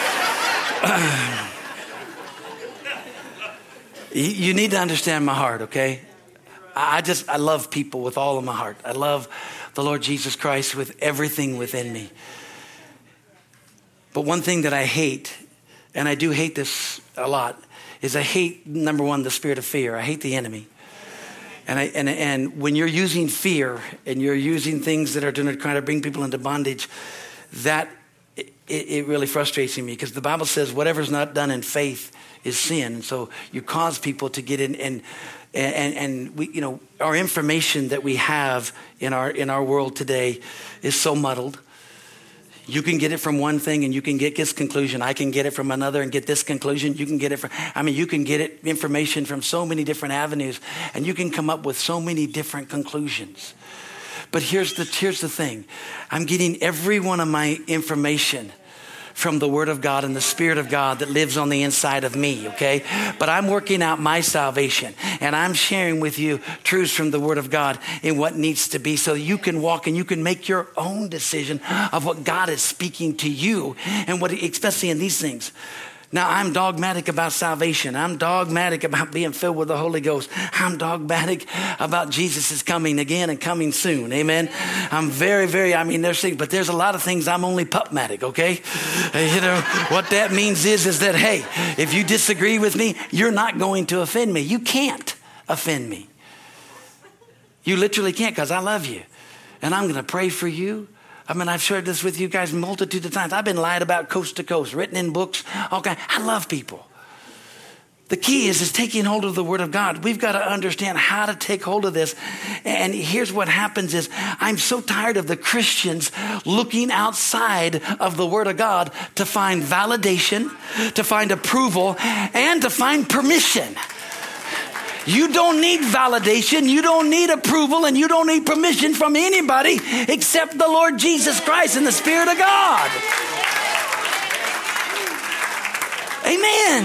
you need to understand my heart, okay? I just, I love people with all of my heart. I love the Lord Jesus Christ with everything within me. But one thing that I hate and I do hate this a lot, is I hate, number one, the spirit of fear. I hate the enemy. And, I, and, and when you're using fear and you're using things that are going to kind of bring people into bondage, that it, it really frustrates me because the Bible says whatever's not done in faith is sin. And so you cause people to get in and and, and we, you know, our information that we have in our in our world today is so muddled. You can get it from one thing and you can get this conclusion. I can get it from another and get this conclusion. You can get it from, I mean, you can get it, information from so many different avenues and you can come up with so many different conclusions. But here's the, here's the thing I'm getting every one of my information from the Word of God and the Spirit of God that lives on the inside of me, okay? But I'm working out my salvation and I'm sharing with you truths from the Word of God in what needs to be so you can walk and you can make your own decision of what God is speaking to you and what, especially in these things. Now, I'm dogmatic about salvation. I'm dogmatic about being filled with the Holy Ghost. I'm dogmatic about Jesus is coming again and coming soon. Amen. I'm very, very, I mean, there's things, but there's a lot of things I'm only pupmatic, okay? You know, what that means is, is that, hey, if you disagree with me, you're not going to offend me. You can't offend me. You literally can't because I love you. And I'm going to pray for you. I mean, I've shared this with you guys multitude of times. I've been lied about coast to coast, written in books. Okay, I love people. The key is is taking hold of the word of God. We've got to understand how to take hold of this. And here's what happens is I'm so tired of the Christians looking outside of the word of God to find validation, to find approval, and to find permission. You don't need validation, you don't need approval, and you don't need permission from anybody except the Lord Jesus Christ and the Spirit of God. Amen.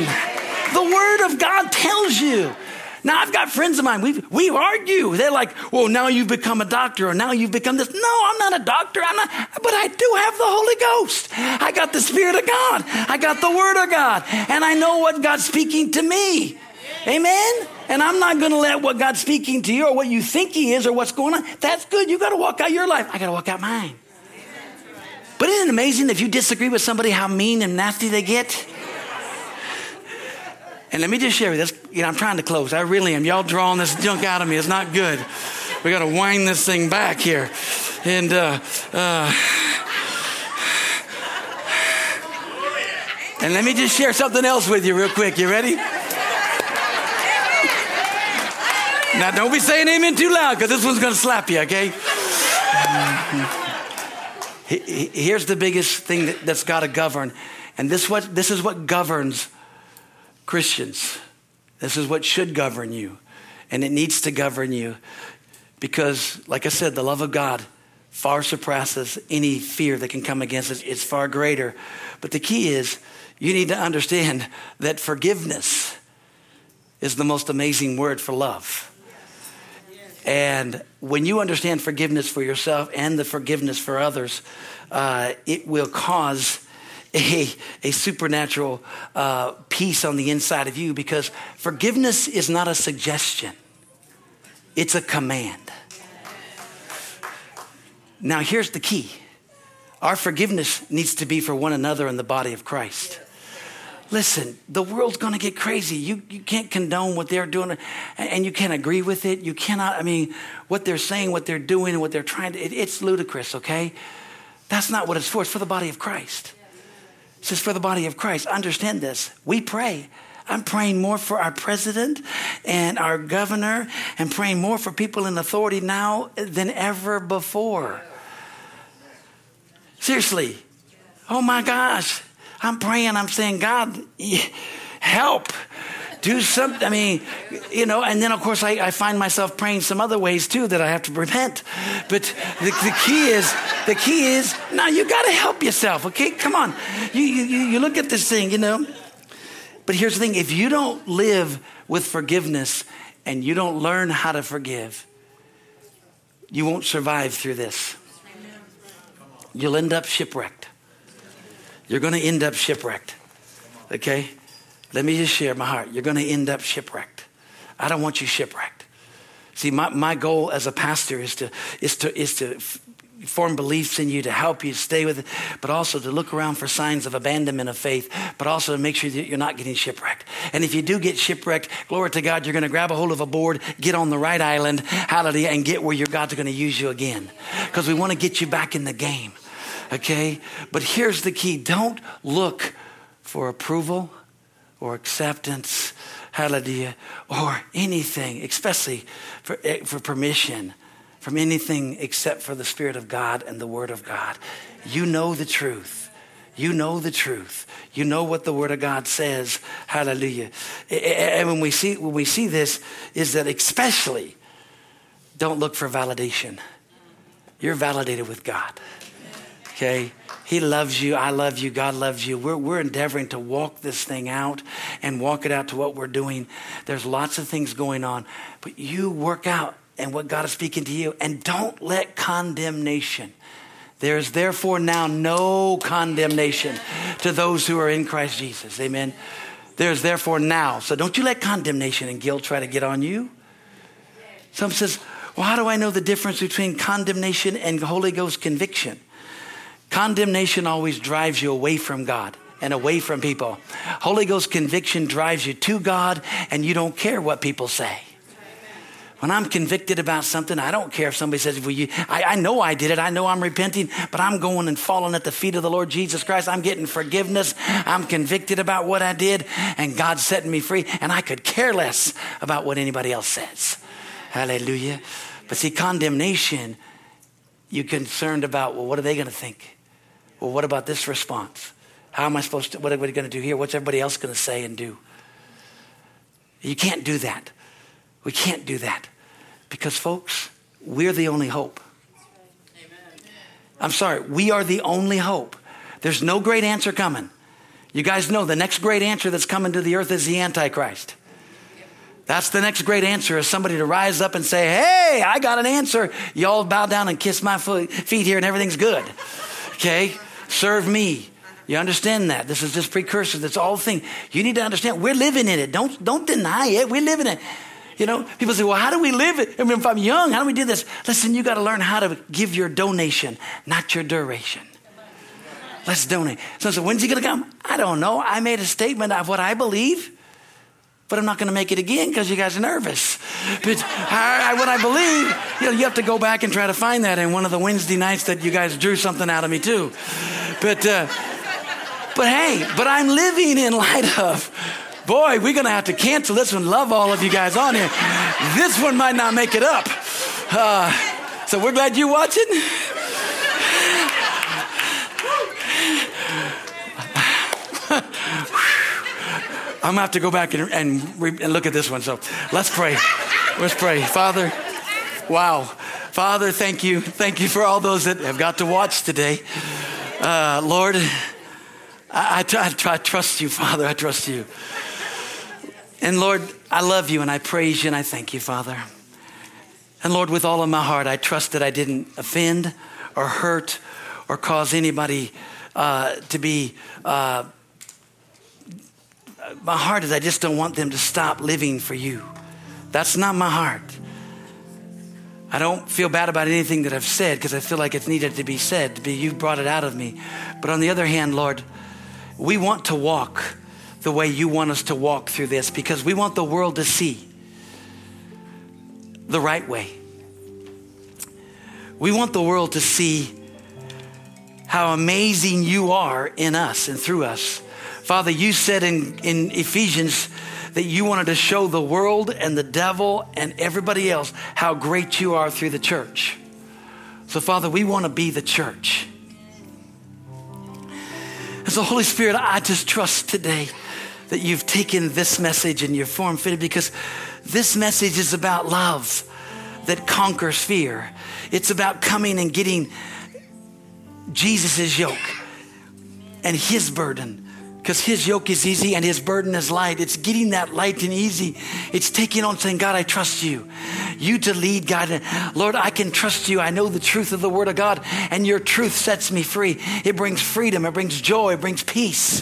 The Word of God tells you. Now, I've got friends of mine, we we argue. They're like, well, now you've become a doctor, or now you've become this. No, I'm not a doctor, I'm not, but I do have the Holy Ghost. I got the Spirit of God, I got the Word of God, and I know what God's speaking to me. Amen? And I'm not going to let what God's speaking to you or what you think He is or what's going on. That's good. You got to walk out your life. I got to walk out mine. But isn't it amazing if you disagree with somebody how mean and nasty they get? And let me just share with you this. You know, I'm trying to close. I really am. Y'all drawing this junk out of me. It's not good. We got to wind this thing back here. And, uh, uh, and let me just share something else with you real quick. You ready? Now, don't be saying amen too loud because this one's going to slap you, okay? Here's the biggest thing that, has got to govern, and this, what, this is what governs Christians. This is what should govern you, and it needs to govern you because, like I said, the love of God far surpasses any fear that can come against us. It's far greater. But the key is you need to understand that forgiveness is the most amazing word for love. And when you understand forgiveness for yourself and the forgiveness for others, uh, it will cause a, a supernatural uh, peace on the inside of you because forgiveness is not a suggestion, it's a command. Now, here's the key our forgiveness needs to be for one another in the body of Christ. Listen, the world's going to get crazy. You, you can't condone what they're doing and you can't agree with it. You cannot, I mean, what they're saying, what they're doing, and what they're trying to, it, it's ludicrous, okay? That's not what it's for. It's for the body of Christ. says, for the body of Christ. Understand this. We pray. I'm praying more for our president and our governor and praying more for people in authority now than ever before. Seriously. Oh my gosh. I'm praying, I'm saying, God, help. Do something. I mean, you know, and then of course I, I, find myself praying some other ways too that I have to repent. But the, the key is, the key is, now you got to help yourself, okay? Come on. You, you, you look at this thing, you know. But here's the thing if you don't live with forgiveness and you don't learn how to forgive, you won't survive through this. You'll end up shipwrecked. You're going to end up shipwrecked. Okay? Let me just share my heart. You're going to end up shipwrecked. I don't want you shipwrecked. See, my, my goal as a pastor is to, is to, is to form beliefs in you to help you stay with it, but also to look around for signs of abandonment of faith, but also to make sure that you're not getting shipwrecked. And if you do get shipwrecked, glory to God, you're going to grab a hold of a board, get on the right island, hallelujah, and get where your God's going to use you again. Because we want to get you back in the game. Okay? But here's the key don't look for approval or acceptance, hallelujah, or anything, especially for, eh, for permission from anything except for the Spirit of God and the Word of God. You know the truth. You know the truth. You know what the Word of God says. Hallelujah. Eh, eh, eh, and when we see when we see this, is that especially don't look for validation. You're validated with God. Okay? He loves you. I love you. God loves you. We're, we're endeavoring to walk this thing out and walk it out to what we're doing. There's lots of things going on, but you work out and what God is speaking to you, and don't let condemnation. There is therefore now no condemnation to those who are in Christ Jesus. Amen. There's therefore now. So don't you let condemnation and guilt try to get on you. Some says, well, how do I know the difference between condemnation and Holy Ghost conviction? Condemnation always drives you away from God and away from people. Holy Ghost conviction drives you to God, and you don't care what people say. When I'm convicted about something, I don't care if somebody says, well, you, I, I know I did it. I know I'm repenting, but I'm going and falling at the feet of the Lord Jesus Christ. I'm getting forgiveness. I'm convicted about what I did, and God's setting me free, and I could care less about what anybody else says. Hallelujah. But see, condemnation, you're concerned about, well, what are they going to think? Well, what about this response? How am I supposed to, what are we going to do here? What's everybody else going to say and do? You can't do that. We can't do that because, folks, we're the only hope. I'm sorry, we are the only hope. There's no great answer coming. You guys know the next great answer that's coming to the earth is the Antichrist. That's the next great answer is somebody to rise up and say, Hey, I got an answer. You all bow down and kiss my feet here and everything's good. Okay? Serve me. You understand that? This is this precursor. That's all thing. You need to understand. We're living in it. Don't, don't deny it. We're living it. You know, people say, well, how do we live it? I mean, if I'm young, how do we do this? Listen, you got to learn how to give your donation, not your duration. Let's donate. So, so when's he going to come? I don't know. I made a statement of what I believe, but I'm not going to make it again because you guys are nervous. But I, what I believe, you know, you have to go back and try to find that in one of the Wednesday nights that you guys drew something out of me too. But, uh, but hey, but I'm living in light of Boy, we're going to have to cancel this one. Love all of you guys on here. This one might not make it up. Uh, so we're glad you're watching. I'm to have to go back and, and, re- and look at this one. So let's pray. Let's pray. Father, wow. Father, thank you. Thank you for all those that have got to watch today. Uh, Lord, I, I, I, I trust you, Father. I trust you. And Lord, I love you and I praise you and I thank you, Father. And Lord, with all of my heart, I trust that I didn't offend or hurt or cause anybody uh, to be. Uh, my heart is I just don't want them to stop living for you. That's not my heart. I don't feel bad about anything that I've said because I feel like it's needed to be said. To be, you brought it out of me. But on the other hand, Lord, we want to walk the way you want us to walk through this because we want the world to see the right way. We want the world to see how amazing you are in us and through us. Father, you said in, in Ephesians that you wanted to show the world and the devil and everybody else how great you are through the church. So, Father, we want to be the church. And so, Holy Spirit, I just trust today that you've taken this message and you've form fitted because this message is about love that conquers fear. It's about coming and getting Jesus' yoke and his burden because his yoke is easy and his burden is light. It's getting that light and easy. It's taking on saying, God, I trust you. You to lead, God. Lord, I can trust you. I know the truth of the word of God and your truth sets me free. It brings freedom. It brings joy. It brings peace.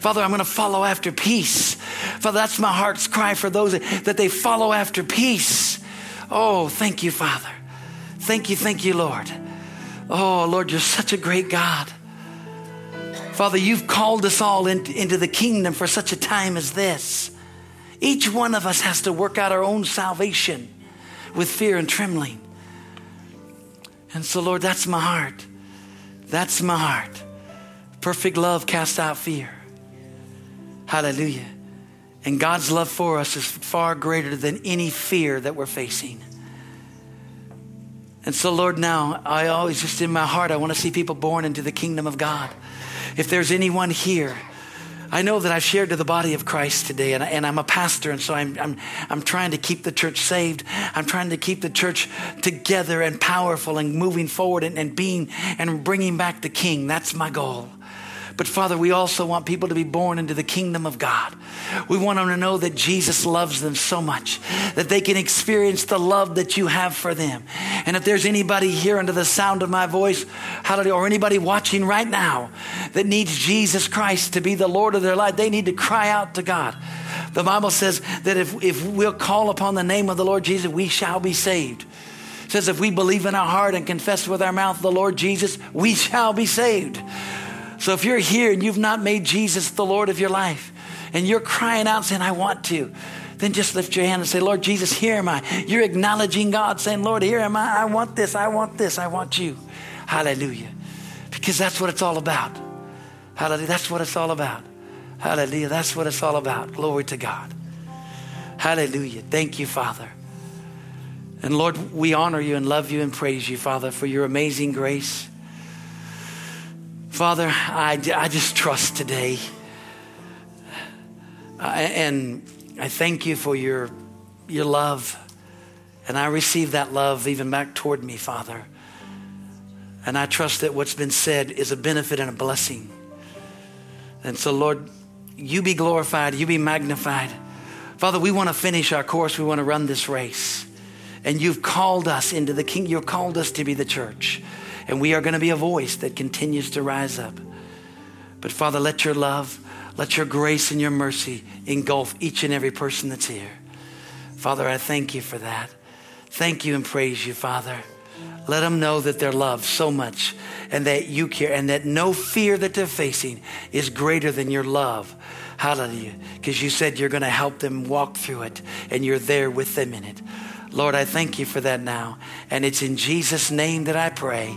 Father, I'm going to follow after peace. Father, that's my heart's cry for those that they follow after peace. Oh, thank you, Father. Thank you, thank you, Lord. Oh, Lord, you're such a great God. Father, you've called us all in, into the kingdom for such a time as this. Each one of us has to work out our own salvation with fear and trembling. And so, Lord, that's my heart. That's my heart. Perfect love casts out fear. Hallelujah. And God's love for us is far greater than any fear that we're facing. And so, Lord, now I always just in my heart, I want to see people born into the kingdom of God. If there's anyone here, I know that I've shared to the body of Christ today, and, and I'm a pastor, and so I'm, I'm, I'm trying to keep the church saved. I'm trying to keep the church together and powerful and moving forward and, and being and bringing back the King. That's my goal. But Father, we also want people to be born into the kingdom of God. We want them to know that Jesus loves them so much that they can experience the love that you have for them. And if there's anybody here under the sound of my voice, hallelujah, or anybody watching right now that needs Jesus Christ to be the Lord of their life, they need to cry out to God. The Bible says that if, if we'll call upon the name of the Lord Jesus, we shall be saved. Says if we believe in our heart and confess with our mouth the Lord Jesus, we shall be saved. So if you're here and you've not made Jesus the Lord of your life, and you're crying out saying, I want to, then just lift your hand and say, Lord Jesus, here am I. You're acknowledging God, saying, Lord, here am I. I want this. I want this. I want you. Hallelujah. Because that's what it's all about. Hallelujah. That's what it's all about. Hallelujah. That's what it's all about. Glory to God. Hallelujah. Thank you, Father. And Lord, we honor you and love you and praise you, Father, for your amazing grace. Father, I, I just trust today. I, and I thank you for your, your love. And I receive that love even back toward me, Father. And I trust that what's been said is a benefit and a blessing. And so, Lord, you be glorified, you be magnified. Father, we want to finish our course, we want to run this race. And you've called us into the king, you've called us to be the church. And we are going to be a voice that continues to rise up. But Father, let your love, let your grace and your mercy engulf each and every person that's here. Father, I thank you for that. Thank you and praise you, Father. Let them know that they're loved so much and that you care and that no fear that they're facing is greater than your love. Hallelujah. Because you said you're going to help them walk through it and you're there with them in it. Lord, I thank you for that now. And it's in Jesus' name that I pray.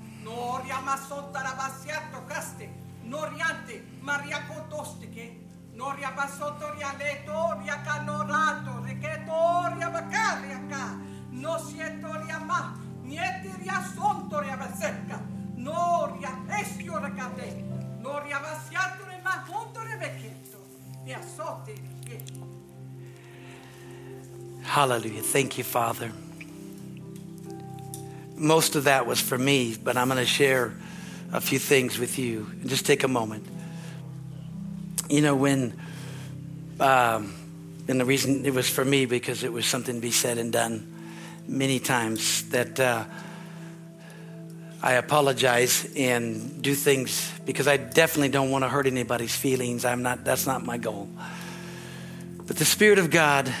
no riamasonta rabasiato caste, no riante, maria cotostiche, no riabasotto rialeto, no sieto niente riasonto riabasecca, no riaesio recate, no riabasiato rimaconto rivecchietto, riassotti, Hallelujah. Thank you, Father most of that was for me, but I'm going to share a few things with you. Just take a moment. You know, when, um, and the reason it was for me because it was something to be said and done many times that uh, I apologize and do things because I definitely don't want to hurt anybody's feelings. I'm not, that's not my goal. But the Spirit of God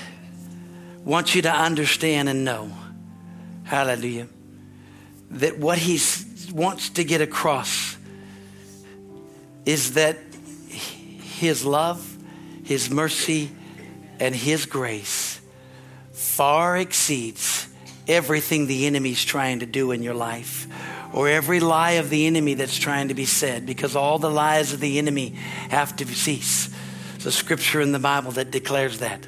wants you to understand and know, hallelujah, that what He wants to get across is that His love, His mercy, and His grace far exceeds everything the enemy's trying to do in your life or every lie of the enemy that's trying to be said because all the lies of the enemy have to cease. There's a scripture in the Bible that declares that.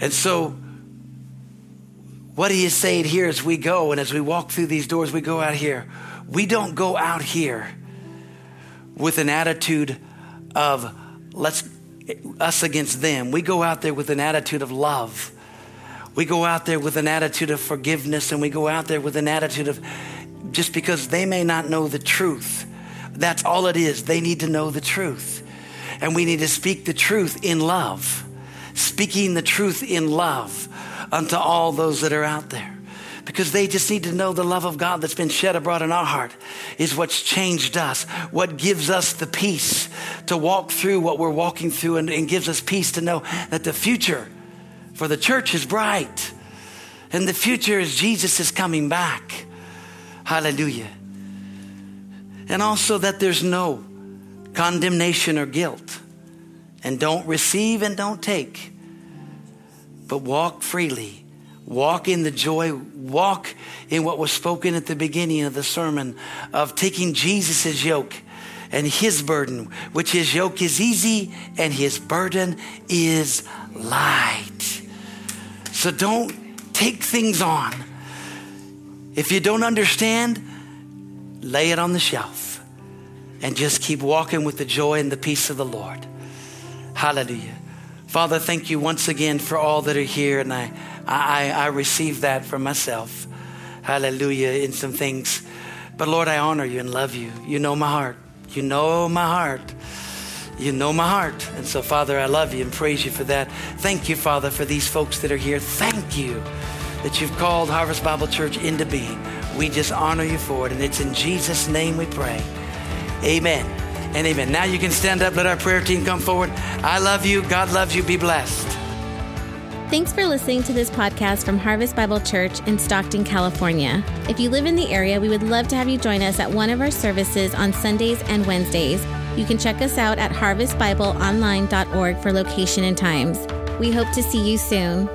And so, what he is saying here as we go and as we walk through these doors, we go out here. We don't go out here with an attitude of let's us against them. We go out there with an attitude of love we go out there with an attitude of forgiveness and we go out there with an attitude of just because they may not know the truth. That's all it is. They need to know the truth. And we need to speak the truth in love, speaking the truth in love unto all those that are out there. Because they just need to know the love of God that's been shed abroad in our heart is what's changed us, what gives us the peace to walk through what we're walking through, and, and gives us peace to know that the future for the church is bright. And the future is Jesus is coming back. Hallelujah. And also that there's no condemnation or guilt. And don't receive and don't take, but walk freely. Walk in the joy, walk in what was spoken at the beginning of the sermon of taking Jesus' yoke and his burden, which his yoke is easy and his burden is light. So don't take things on. If you don't understand, lay it on the shelf and just keep walking with the joy and the peace of the Lord. Hallelujah. Father, thank you once again for all that are here, and I, I, I receive that for myself. Hallelujah, in some things. But Lord, I honor you and love you. You know my heart. You know my heart. You know my heart. And so, Father, I love you and praise you for that. Thank you, Father, for these folks that are here. Thank you that you've called Harvest Bible Church into being. We just honor you for it. And it's in Jesus' name we pray. Amen and amen. Now you can stand up. Let our prayer team come forward. I love you. God loves you. Be blessed. Thanks for listening to this podcast from Harvest Bible Church in Stockton, California. If you live in the area, we would love to have you join us at one of our services on Sundays and Wednesdays. You can check us out at harvestbibleonline.org for location and times. We hope to see you soon.